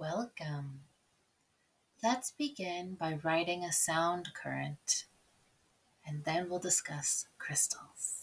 Welcome. Let's begin by writing a sound current, and then we'll discuss crystals.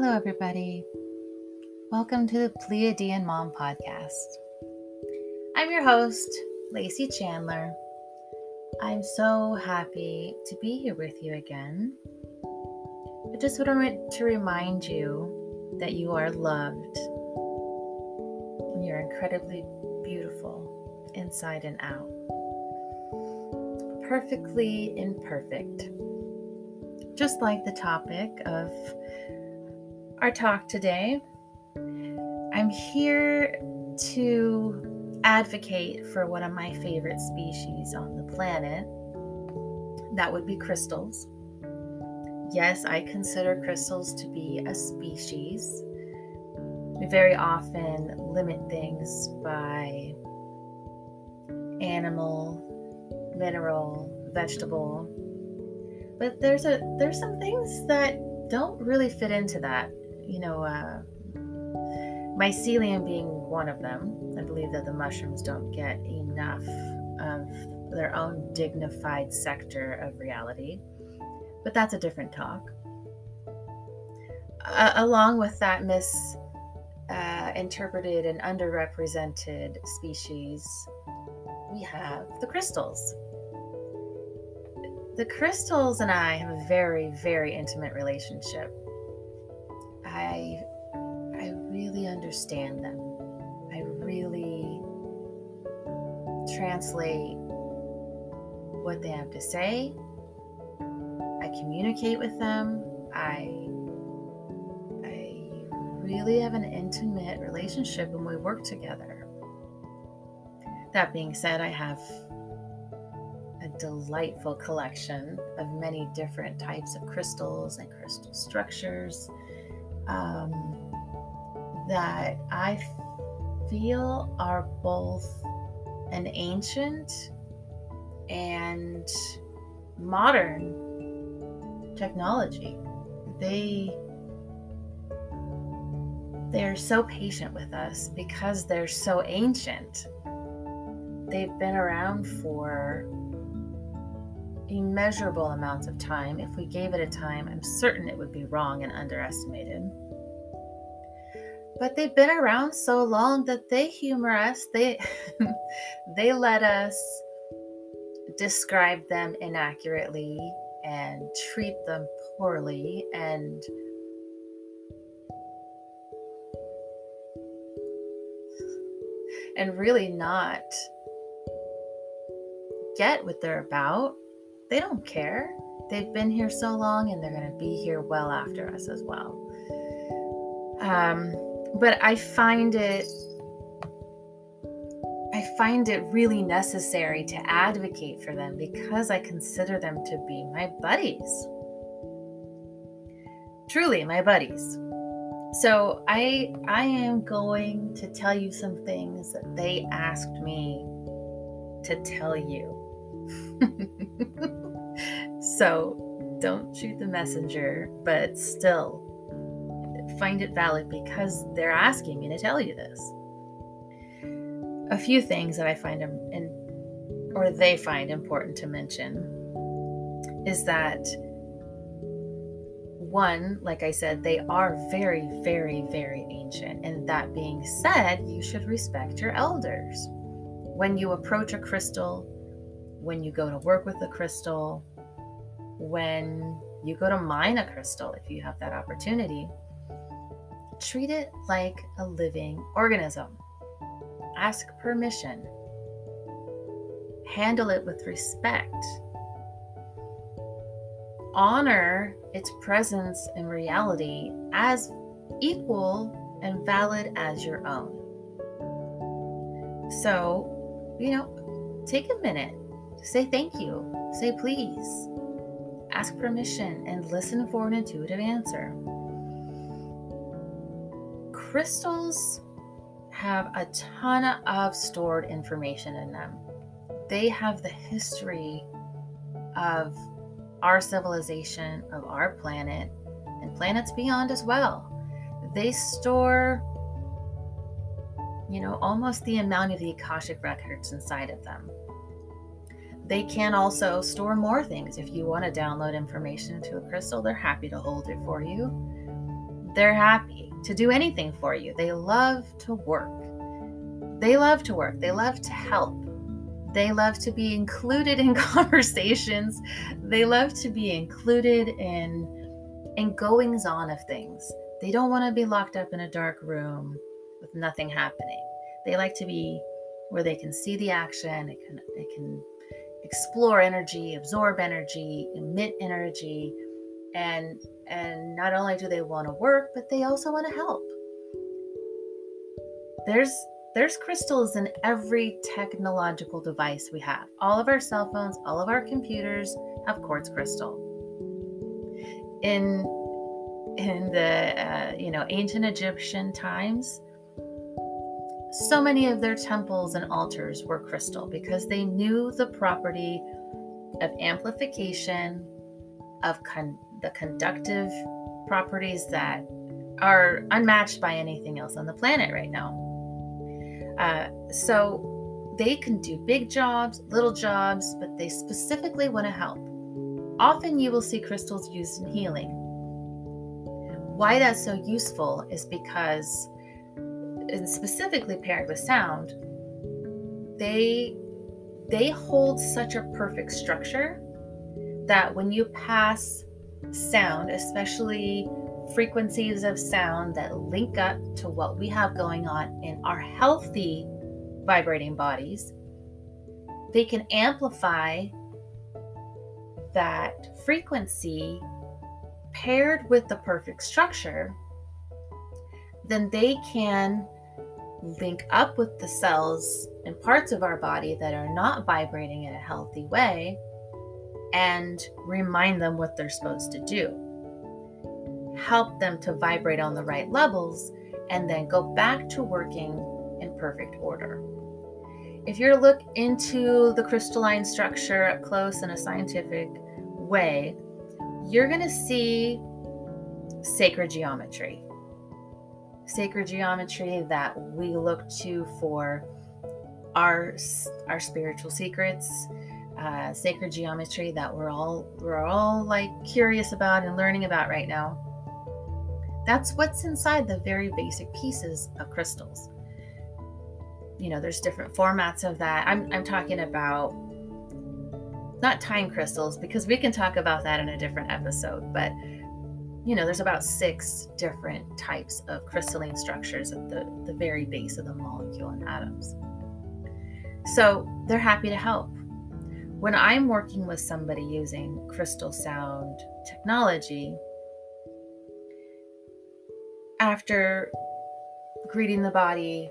Hello, everybody. Welcome to the Pleiadian Mom Podcast. I'm your host, Lacey Chandler. I'm so happy to be here with you again. I just wanted to remind you that you are loved and you're incredibly beautiful inside and out. Perfectly imperfect. Just like the topic of our talk today. I'm here to advocate for one of my favorite species on the planet. That would be crystals. Yes, I consider crystals to be a species. We very often limit things by animal, mineral, vegetable. But there's a there's some things that don't really fit into that you know, uh, mycelium being one of them. I believe that the mushrooms don't get enough of their own dignified sector of reality, but that's a different talk. Uh, along with that misinterpreted uh, and underrepresented species, we have the crystals. The crystals and I have a very, very intimate relationship. I I really understand them. I really translate what they have to say. I communicate with them. I I really have an intimate relationship when we work together. That being said, I have a delightful collection of many different types of crystals and crystal structures um, that I feel are both an ancient and modern technology. They they're so patient with us because they're so ancient. They've been around for immeasurable amounts of time. If we gave it a time, I'm certain it would be wrong and underestimated. But they've been around so long that they humor us. They they let us describe them inaccurately and treat them poorly and and really not get what they're about they don't care. They've been here so long and they're going to be here well after us as well. Um, but I find it I find it really necessary to advocate for them because I consider them to be my buddies. Truly, my buddies. So I I am going to tell you some things that they asked me to tell you. so don't shoot the messenger, but still find it valid because they're asking me to tell you this. A few things that I find in, or they find important to mention is that one, like I said, they are very, very, very ancient. And that being said, you should respect your elders. When you approach a crystal, when you go to work with a crystal, when you go to mine a crystal, if you have that opportunity, treat it like a living organism. Ask permission. Handle it with respect honor its presence and reality as equal and valid as your own. So, you know, take a minute, say thank you, say please, ask permission, and listen for an intuitive answer. Crystals have a ton of stored information in them. They have the history of our civilization, of our planet, and planets beyond as well. They store, you know, almost the amount of the Akashic records inside of them. They can also store more things. If you want to download information into a crystal, they're happy to hold it for you. They're happy to do anything for you. They love to work. They love to work. They love to help. They love to be included in conversations. They love to be included in in goings on of things. They don't want to be locked up in a dark room with nothing happening. They like to be where they can see the action, it can it can explore energy, absorb energy, emit energy, and and not only do they want to work, but they also want to help. There's there's crystals in every technological device we have. All of our cell phones, all of our computers have quartz crystal. In in the uh, you know ancient Egyptian times, so many of their temples and altars were crystal because they knew the property of amplification, of con- the conductive properties that are unmatched by anything else on the planet right now. Uh, so they can do big jobs, little jobs, but they specifically want to help. Often you will see crystals used in healing. Why that's so useful is because, and specifically paired with sound, they they hold such a perfect structure that when you pass sound, especially frequencies of sound that link up to what we have going on in our healthy vibrating bodies, they can amplify that frequency paired with the perfect structure, then they can link up with the cells and parts of our body that are not vibrating in a healthy way and remind them what they're supposed to do help them to vibrate on the right levels, and then go back to working in perfect order. If you look into the crystalline structure up close in a scientific way, you're going to see sacred geometry. Sacred geometry that we look to for our our spiritual secrets, uh, sacred geometry that we're all we're all like curious about and learning about right now. That's what's inside the very basic pieces of crystals. You know, there's different formats of that. I'm, I'm talking about not time crystals because we can talk about that in a different episode, but you know, there's about six different types of crystalline structures at the, the very base of the molecule and atoms. So they're happy to help. When I'm working with somebody using crystal sound technology, after greeting the body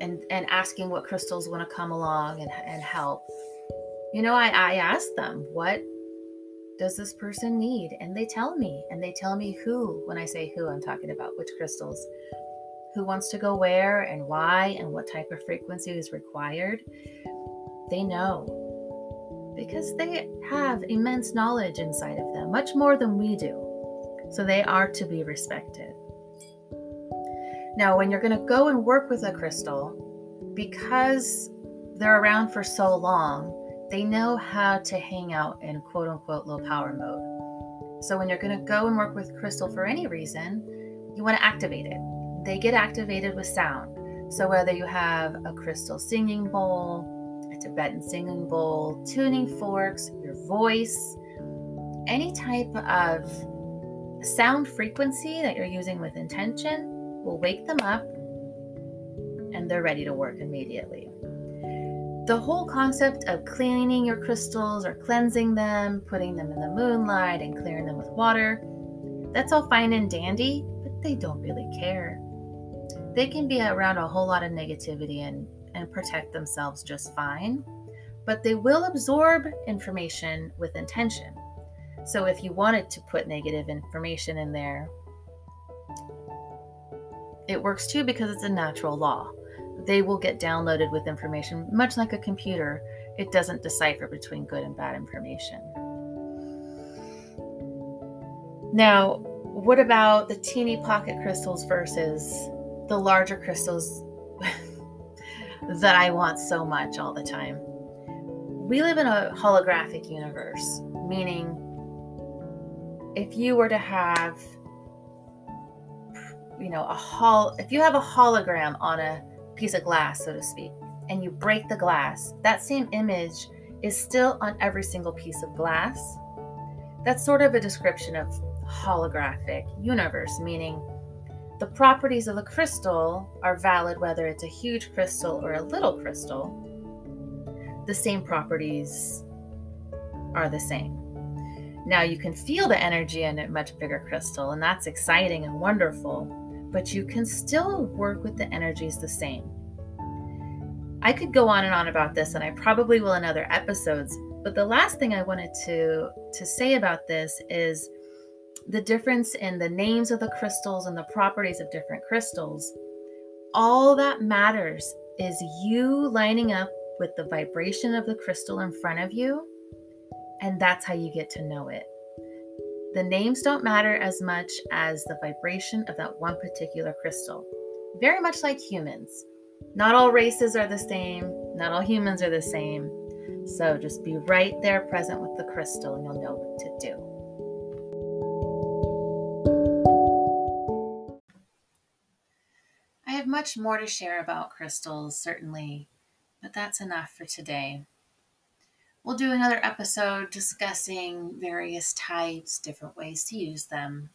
and and asking what crystals want to come along and, and help you know I, I ask them what does this person need? And they tell me, and they tell me who. When I say who, I'm talking about which crystals, who wants to go where and why, and what type of frequency is required. They know because they have immense knowledge inside of them, much more than we do. So they are to be respected. Now, when you're going to go and work with a crystal, because they're around for so long, they know how to hang out in quote unquote low power mode. So when you're going to go and work with crystal for any reason, you want to activate it. They get activated with sound. So whether you have a crystal singing bowl, a Tibetan singing bowl, tuning forks, your voice, any type of sound frequency that you're using with intention will wake them up and they're ready to work immediately the whole concept of cleaning your crystals or cleansing them, putting them in the moonlight and clearing them with water, that's all fine and dandy, but they don't really care. They can be around a whole lot of negativity and, and protect themselves just fine, but they will absorb information with intention. So if you wanted to put negative information in there, it works too because it's a natural law they will get downloaded with information, much like a computer. It doesn't decipher between good and bad information. Now, what about the teeny pocket crystals versus the larger crystals that I want so much all the time? We live in a holographic universe, meaning if you were to have you know a hol if you have a hologram on a piece of glass, so to speak, and you break the glass, that same image is still on every single piece of glass. That's sort of a description of holographic universe, meaning the properties of the crystal are valid whether it's a huge crystal or a little crystal. The same properties are the same. Now you can feel the energy in a much bigger crystal, and that's exciting and wonderful but you can still work with the energies the same. I could go on and on about this, and I probably will in other episodes. But the last thing I wanted to, to say about this is the difference in the names of the crystals and the properties of different crystals. All that matters is you lining up with the vibration of the crystal in front of you, and that's how you get to know it. The names don't matter as much as the vibration of that one particular crystal. Very much like humans. Not all races are the same, not all humans are the same. So just be right there present with the crystal and you'll know what to do. I have much more to share about crystals, certainly, but that's enough for today. We'll do another episode discussing various types, different ways to use them.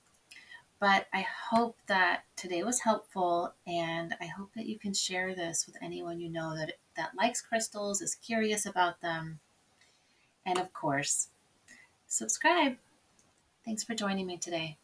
But I hope that today was helpful, and I hope that you can share this with anyone you know that, that likes crystals, is curious about them. And of course, subscribe. Thanks for joining me today.